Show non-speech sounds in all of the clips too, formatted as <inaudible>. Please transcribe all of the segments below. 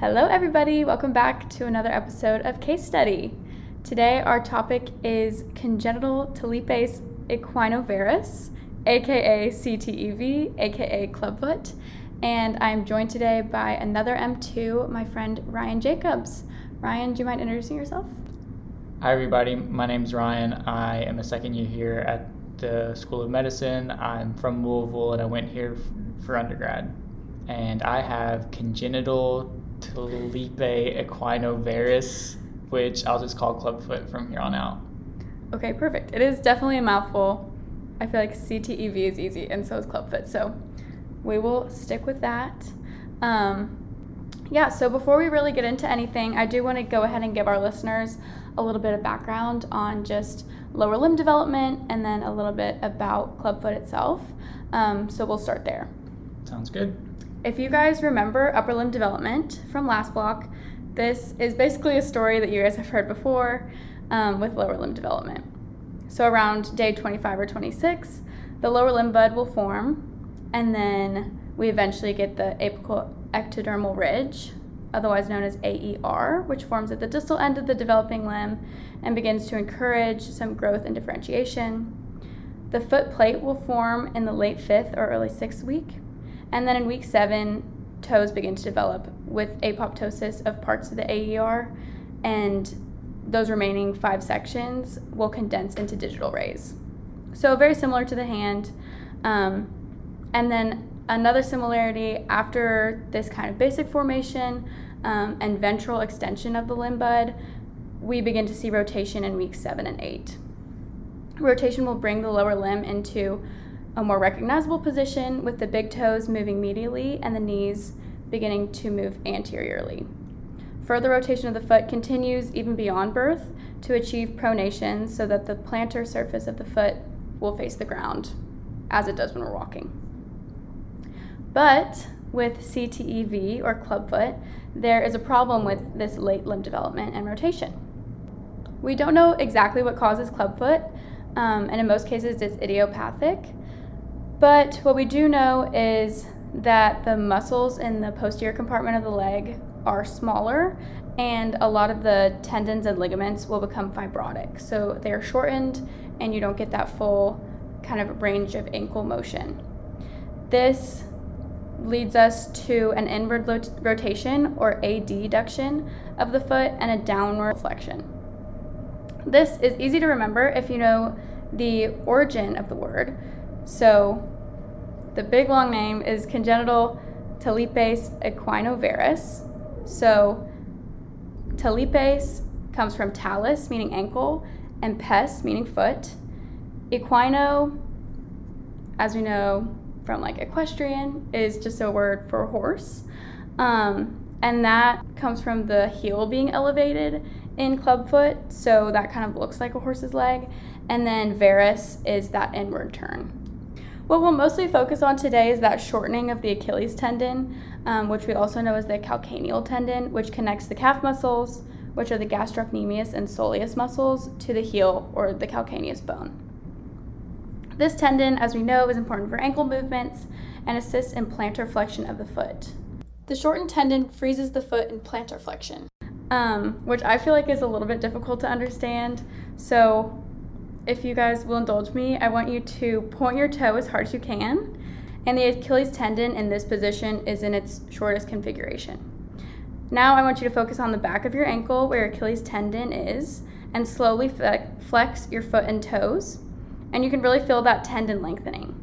Hello, everybody. Welcome back to another episode of Case Study. Today, our topic is congenital talipes equinovarus, aka CTEV, aka clubfoot. And I'm joined today by another M2, my friend Ryan Jacobs. Ryan, do you mind introducing yourself? Hi, everybody. My name is Ryan. I am a second year here at the School of Medicine. I'm from Louisville and I went here for undergrad. And I have congenital Talipe equinovarus, which I'll just call clubfoot from here on out. Okay, perfect. It is definitely a mouthful. I feel like CTEV is easy, and so is clubfoot. So we will stick with that. Um, yeah, so before we really get into anything, I do want to go ahead and give our listeners a little bit of background on just lower limb development and then a little bit about clubfoot itself. Um, so we'll start there. Sounds good. If you guys remember upper limb development from last block, this is basically a story that you guys have heard before um, with lower limb development. So around day 25 or 26, the lower limb bud will form, and then we eventually get the apical ectodermal ridge, otherwise known as AER, which forms at the distal end of the developing limb and begins to encourage some growth and differentiation. The foot plate will form in the late fifth or early sixth week, and then in week seven, toes begin to develop with apoptosis of parts of the AER, and those remaining five sections will condense into digital rays. So, very similar to the hand. Um, and then another similarity after this kind of basic formation um, and ventral extension of the limb bud, we begin to see rotation in weeks seven and eight. Rotation will bring the lower limb into a more recognizable position with the big toes moving medially and the knees beginning to move anteriorly. Further rotation of the foot continues even beyond birth to achieve pronation so that the plantar surface of the foot will face the ground as it does when we're walking. But with CTEV or clubfoot, there is a problem with this late limb development and rotation. We don't know exactly what causes clubfoot, um, and in most cases it's idiopathic. But what we do know is that the muscles in the posterior compartment of the leg are smaller and a lot of the tendons and ligaments will become fibrotic. So they're shortened and you don't get that full kind of range of ankle motion. This leads us to an inward rotation or adduction of the foot and a downward flexion. This is easy to remember if you know the origin of the word. So the big long name is congenital talipes equinovarus. So talipes comes from talus, meaning ankle, and pes, meaning foot. Equino, as we know from like equestrian, is just a word for horse. Um, and that comes from the heel being elevated in clubfoot, so that kind of looks like a horse's leg. And then varus is that inward turn. What we'll mostly focus on today is that shortening of the Achilles tendon, um, which we also know as the calcaneal tendon, which connects the calf muscles, which are the gastrocnemius and soleus muscles, to the heel or the calcaneus bone. This tendon, as we know, is important for ankle movements and assists in plantar flexion of the foot. The shortened tendon freezes the foot in plantar flexion, um, which I feel like is a little bit difficult to understand. So if you guys will indulge me, I want you to point your toe as hard as you can. And the Achilles tendon in this position is in its shortest configuration. Now I want you to focus on the back of your ankle where your Achilles tendon is and slowly flex your foot and toes. And you can really feel that tendon lengthening.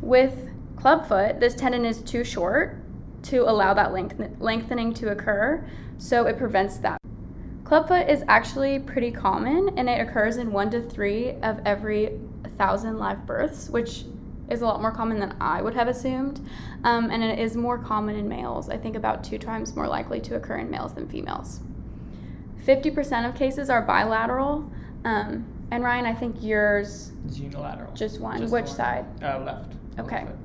With clubfoot, this tendon is too short to allow that length- lengthening to occur, so it prevents that. Clubfoot is actually pretty common and it occurs in one to three of every thousand live births, which is a lot more common than I would have assumed. Um, and it is more common in males, I think about two times more likely to occur in males than females. 50% of cases are bilateral. Um, and Ryan, I think yours is unilateral. Just one. Just Which one. side? Uh, left. Okay. Left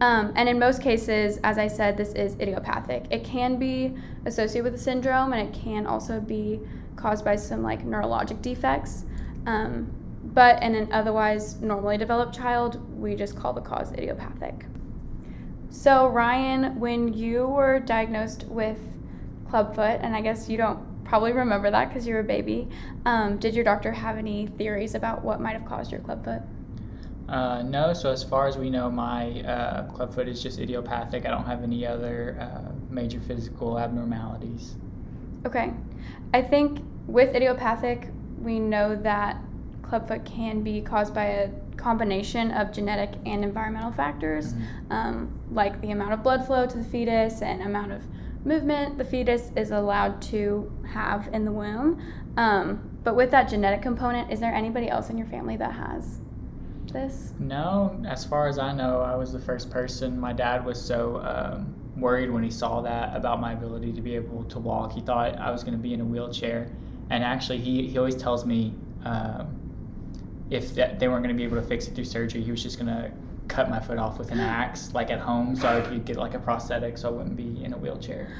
um, and in most cases, as I said, this is idiopathic. It can be associated with a syndrome and it can also be caused by some like neurologic defects. Um, but in an otherwise normally developed child, we just call the cause idiopathic. So, Ryan, when you were diagnosed with clubfoot, and I guess you don't probably remember that because you were a baby, um, did your doctor have any theories about what might have caused your clubfoot? Uh, no, so as far as we know, my uh, clubfoot is just idiopathic. I don't have any other uh, major physical abnormalities. Okay. I think with idiopathic, we know that clubfoot can be caused by a combination of genetic and environmental factors, mm-hmm. um, like the amount of blood flow to the fetus and amount of movement the fetus is allowed to have in the womb. Um, but with that genetic component, is there anybody else in your family that has this? No, as far as I know, I was the first person. My dad was so um, worried when he saw that about my ability to be able to walk. He thought I was going to be in a wheelchair. And actually, he, he always tells me um, if that, they weren't going to be able to fix it through surgery, he was just going to cut my foot off with an axe, like at home, so I could get like a prosthetic, so I wouldn't be in a wheelchair.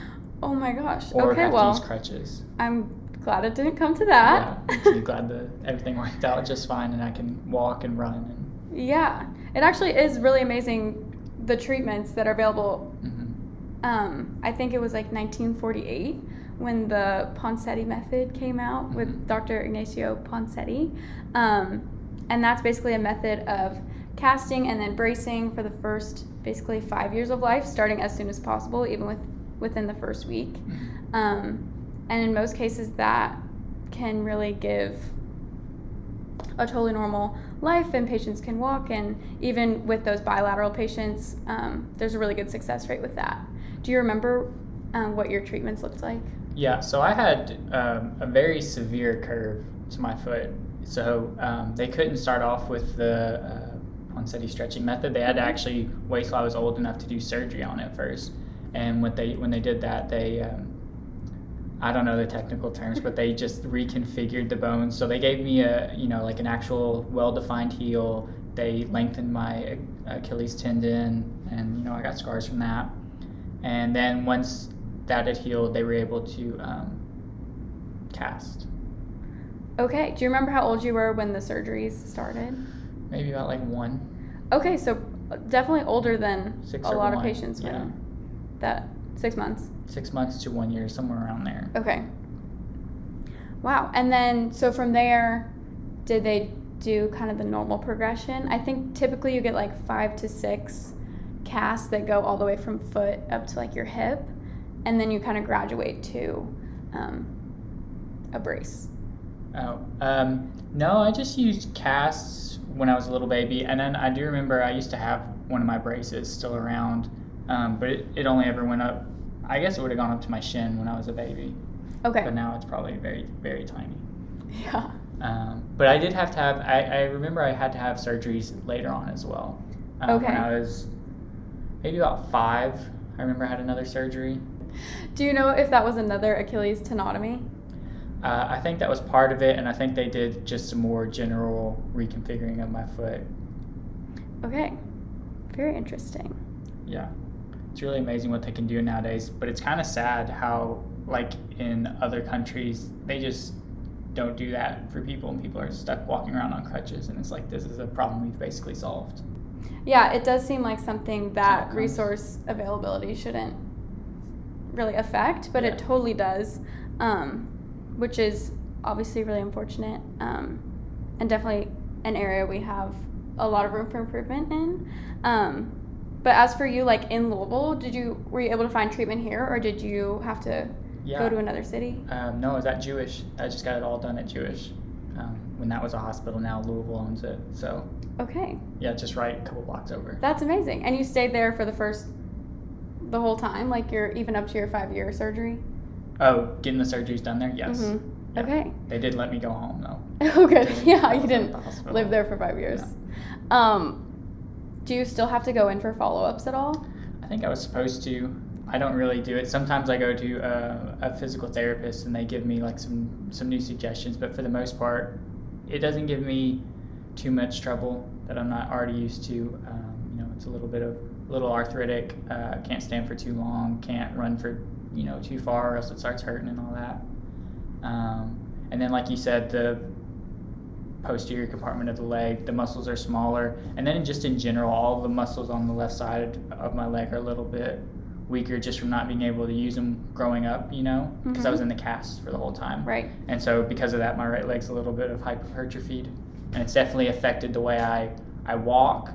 Oh my gosh. Or okay, have well, to use crutches. I'm glad it didn't come to that. Yeah, I'm glad that everything worked out just fine, and I can walk and run. And... Yeah, it actually is really amazing the treatments that are available. Mm-hmm. Um, I think it was like 1948 when the Ponseti method came out mm-hmm. with Dr. Ignacio Ponseti. Um, and that's basically a method of casting and then bracing for the first basically five years of life, starting as soon as possible, even with within the first week. Mm-hmm. Um, and in most cases, that can really give a totally normal life, and patients can walk. And even with those bilateral patients, um, there's a really good success rate with that. Do you remember um, what your treatments looked like? Yeah, so I had um, a very severe curve to my foot. So um, they couldn't start off with the uh, Ponseti stretching method. They had to actually wait till I was old enough to do surgery on it first. And when they when they did that, they um, I don't know the technical terms, but they just reconfigured the bones. So they gave me a you know like an actual well-defined heel. They lengthened my Achilles tendon, and you know I got scars from that. And then once that had healed, they were able to um, cast. Okay. Do you remember how old you were when the surgeries started? maybe about like one. Okay, so definitely older than Six a lot of one, patients yeah. when that six months. Six months to one year, somewhere around there. Okay. Wow. And then so from there, did they do kind of the normal progression? I think typically you get like five to six casts that go all the way from foot up to like your hip, and then you kind of graduate to um, a brace. Oh, um, no, I just used casts when I was a little baby. And then I do remember I used to have one of my braces still around, um, but it, it only ever went up. I guess it would have gone up to my shin when I was a baby. Okay. But now it's probably very, very tiny. Yeah. Um, but I did have to have, I, I remember I had to have surgeries later on as well. Um, okay. When I was maybe about five, I remember I had another surgery. Do you know if that was another Achilles tenotomy? Uh, I think that was part of it, and I think they did just some more general reconfiguring of my foot. Okay, very interesting. Yeah, it's really amazing what they can do nowadays, but it's kind of sad how, like in other countries, they just don't do that for people, and people are stuck walking around on crutches, and it's like this is a problem we've basically solved. Yeah, it does seem like something that resource availability shouldn't really affect, but yeah. it totally does. Um, which is obviously really unfortunate um, and definitely an area we have a lot of room for improvement in. Um, but as for you, like in Louisville, did you were you able to find treatment here, or did you have to yeah. go to another city? Um, no, it was at Jewish. I just got it all done at Jewish. Um, when that was a hospital, now Louisville owns it. So. Okay. Yeah, just right a couple blocks over. That's amazing. And you stayed there for the first, the whole time, like you're even up to your five year surgery. Oh, getting the surgeries done there? Yes. Mm-hmm. Yeah. Okay. They did let me go home though. <laughs> oh, good. Yeah, you didn't live there for five years. Yeah. Um, do you still have to go in for follow ups at all? I think I was supposed to. I don't really do it. Sometimes I go to a, a physical therapist and they give me like some some new suggestions, but for the most part, it doesn't give me too much trouble that I'm not already used to. Um, you know, it's a little bit of little arthritic. Uh, can't stand for too long. Can't run for you know too far, or else it starts hurting and all that. Um, and then, like you said, the posterior compartment of the leg. The muscles are smaller, and then just in general, all the muscles on the left side of my leg are a little bit weaker just from not being able to use them growing up. You know, because I was Mhm. in the cast for the whole time. Right. And so because of that, my right leg's a little bit of hypertrophied, and it's definitely affected the way I I walk.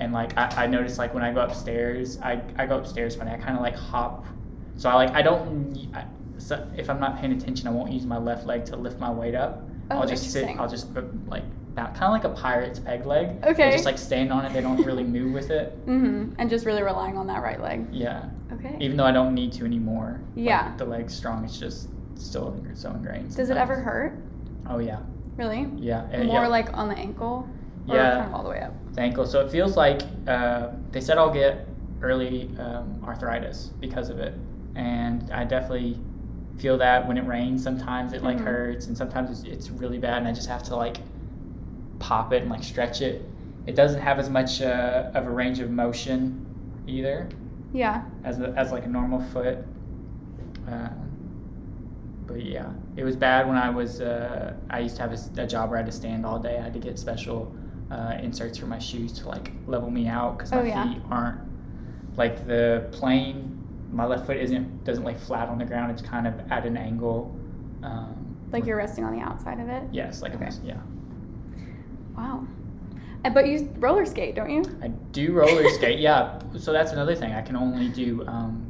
And like I, I notice like when I go upstairs, I, I go upstairs funny. I kind of like hop, so I like I don't. I, so if I'm not paying attention, I won't use my left leg to lift my weight up. Oh, I'll just sit. I'll just put, like that kind of like a pirate's peg leg. They Okay. just like stand on it. They don't really move with it. Mm-hmm. And just really relying on that right leg. Yeah. Okay. Even though I don't need to anymore. Like, Yeah. the leg's strong. It's just still so ingrained. Does it ever hurt? Oh yeah. Really? Yeah. uh, More yeah. like on the ankle? Or Yeah. kind of all the way up? the ankle. So it feels like uh, they said I'll get early um, arthritis because of it, and I definitely feel that when it rains. Sometimes it like Mhm. hurts, and sometimes it's, it's really bad, and I just have to like pop it and like stretch it. It doesn't have as much uh, of a range of motion either Yeah. as a, as like a normal foot. Um, but yeah, it was bad when I was. Uh, I used to have a job where I had to stand all day. I had to get special uh, inserts for my shoes to like level me out because my Oh, yeah. feet aren't like the plane. My left foot isn't doesn't lay flat on the ground. It's kind of at an angle. Um, Like you're resting on the outside of it? yes, like Okay. yeah. Wow. Uh, But you roller skate, don't you? I do roller skate. Yeah, so that's another thing. I can only do um,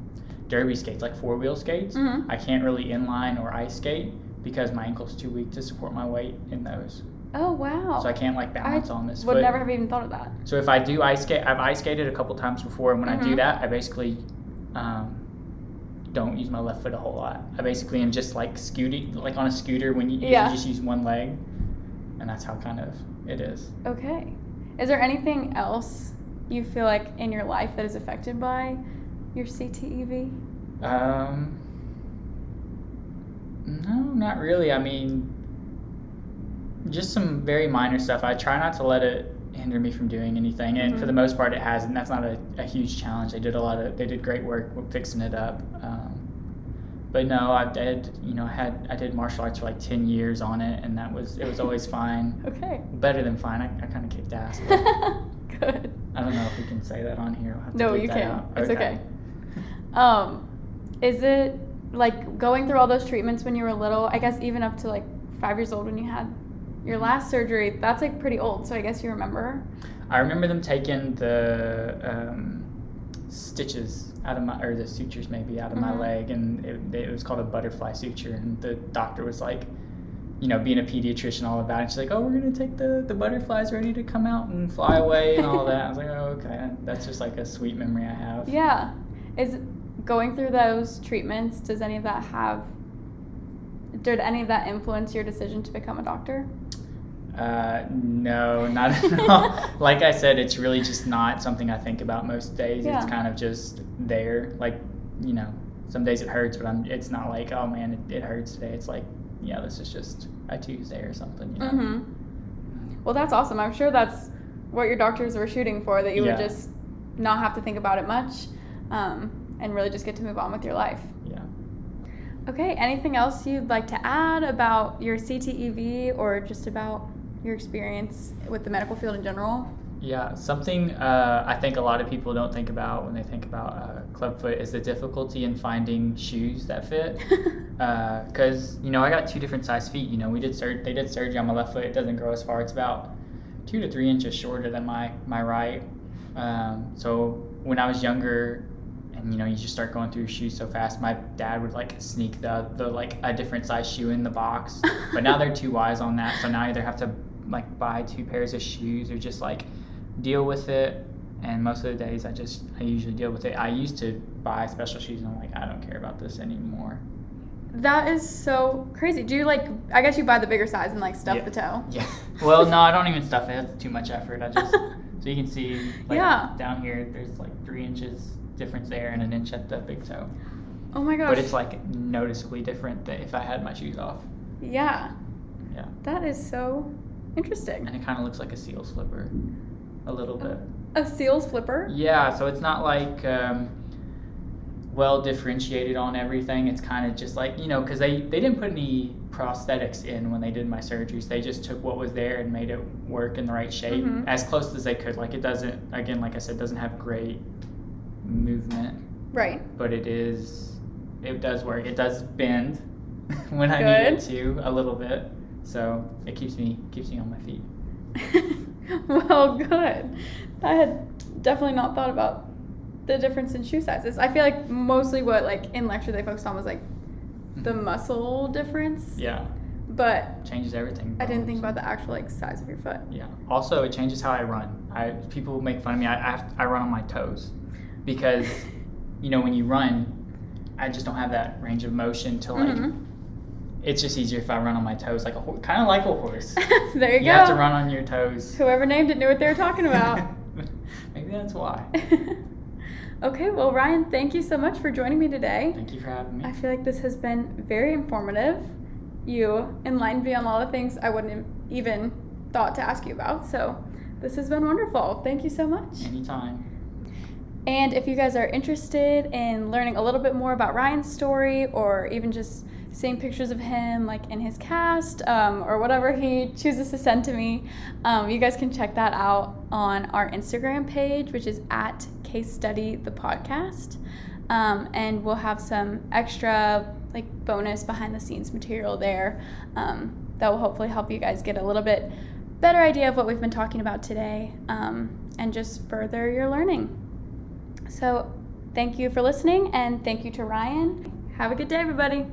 derby skates, like four wheel skates. Mhm. I can't really inline or ice skate because my ankle's too weak to support my weight in those. Oh, wow. So I can't like balance on this Would foot. never have even thought of that. So if I do ice skate, I've ice skated a couple times before, and when I do Mhm. that, I basically um, don't use my left foot a whole lot. I basically am just like scooting, like on a scooter when you, Yeah. you just use one leg, and that's how kind of it is. Okay. Is there anything else you feel like in your life that is affected by your CTEV? Um, no, not really. I mean, just some very minor stuff. I try not to let it hinder me from doing anything, and for Mhm. the most part, it hasn't. That's not a, a huge challenge. They did a lot of. They did great work fixing it up. Um, but no, I did. You know, I had I did martial arts for like ten years on it, and that was it was always fine. <laughs> Okay. Better than fine. I, I kind of kicked ass. <laughs> Good. I don't know if we can say that on here. We'll No, you can. out. It's okay. Um, is it like going through all those treatments when you were little? I guess even up to like five years old when you had your last surgery. That's like pretty old. So I guess you remember. I remember them taking the um, stitches out of my, or the sutures maybe out of my Mhm. leg, and it, it was called a butterfly suture. And the doctor was like, you know, being a pediatrician, all about it. She's like, oh, we're gonna take the the butterflies ready to come out and fly away and all that. I was like, oh, okay, that's just like a sweet memory I have. Yeah. Is going through those treatments? Does any of that have? Did any of that influence your decision to become a doctor? Uh, no, not at <laughs> all. like I said, it's really just not something I think about most days. Yeah. It's kind of just there. Like, you know, some days it hurts, but I'm. It's not like, oh man, it, it hurts today. It's like, yeah, this is just a Tuesday or something. You know. Mm-hmm. Well, that's awesome. I'm sure that's what your doctors were shooting for. That you Yeah. would just not have to think about it much, um, and really just get to move on with your life. Yeah. Okay. Anything else you'd like to add about your CTEV or just about your experience with the medical field in general? Yeah, something uh, I think a lot of people don't think about when they think about uh, clubfoot is the difficulty in finding shoes that fit. <laughs> Because you know, I got two different size feet. You know, we did sur- they did surgery on my left foot. It doesn't grow as far. It's about two to three inches shorter than my my right. Um, so when I was younger, and you know, you just start going through shoes so fast. My dad would like sneak the the like a different size shoe in the box. <laughs> But now they're too wise on that. So now I either have to like buy two pairs of shoes or just like deal with it. And most of the days I just I usually deal with it. I used to buy special shoes and I'm like I don't care about this anymore. That is so crazy. Do you like? I guess you buy the bigger size and like stuff Yeah. the toe. <laughs> Yeah. Well, no, I don't even stuff it. That's too much effort. I just <laughs> so you can see like Yeah. down here there's like three inches difference there and an inch at the big toe. Oh my gosh. But it's like noticeably different than if I had my shoes off. yeah. Yeah. That is so interesting. And it kind of looks like a seal slipper, a little bit. A seal's flipper. Yeah, so it's not like um, well differentiated on everything. It's kind of just like you know because they they didn't put any prosthetics in when they did my surgeries. They just took what was there and made it work in the right shape Mhm. as close as they could. Like it doesn't again like I said doesn't have great movement, Right. but it is it does work. It does bend <laughs> when I Good. need it to a little bit. So it keeps me keeps me on my feet. <laughs> well, good. I had definitely not thought about the difference in shoe sizes. I feel like mostly what like in lecture they focused on was like the mm-hmm. muscle difference, Yeah, but changes everything. I didn't think about the actual like size of your foot. Yeah. Also, it changes how I run. I people make fun of me. I I, have, I run on my toes because you know when you run, I just don't have that range of motion to like. Mhm. It's just easier if I run on my toes, like a ho- kind of like a horse. <laughs> there you, you go. You have to run on your toes. Whoever named it knew what they were talking about. <laughs> <laughs> Maybe that's why. okay, well, Ryan, thank you so much for joining me today. Thank you for having me. I feel like this has been very informative. You enlightened me on a lot of things I wouldn't even thought to ask you about. So this has been wonderful. Thank you so much. Anytime. And if you guys are interested in learning a little bit more about Ryan's story or even just seeing pictures of him like in his cast um, or whatever he chooses to send to me, um, you guys can check that out on our Instagram page, which is at Case Study the Podcast. Um, and we'll have some extra like bonus behind the scenes material there um, that will hopefully help you guys get a little bit better idea of what we've been talking about today um, and just further your learning. So, thank you for listening, and thank you to Ryan. Have a good day, everybody.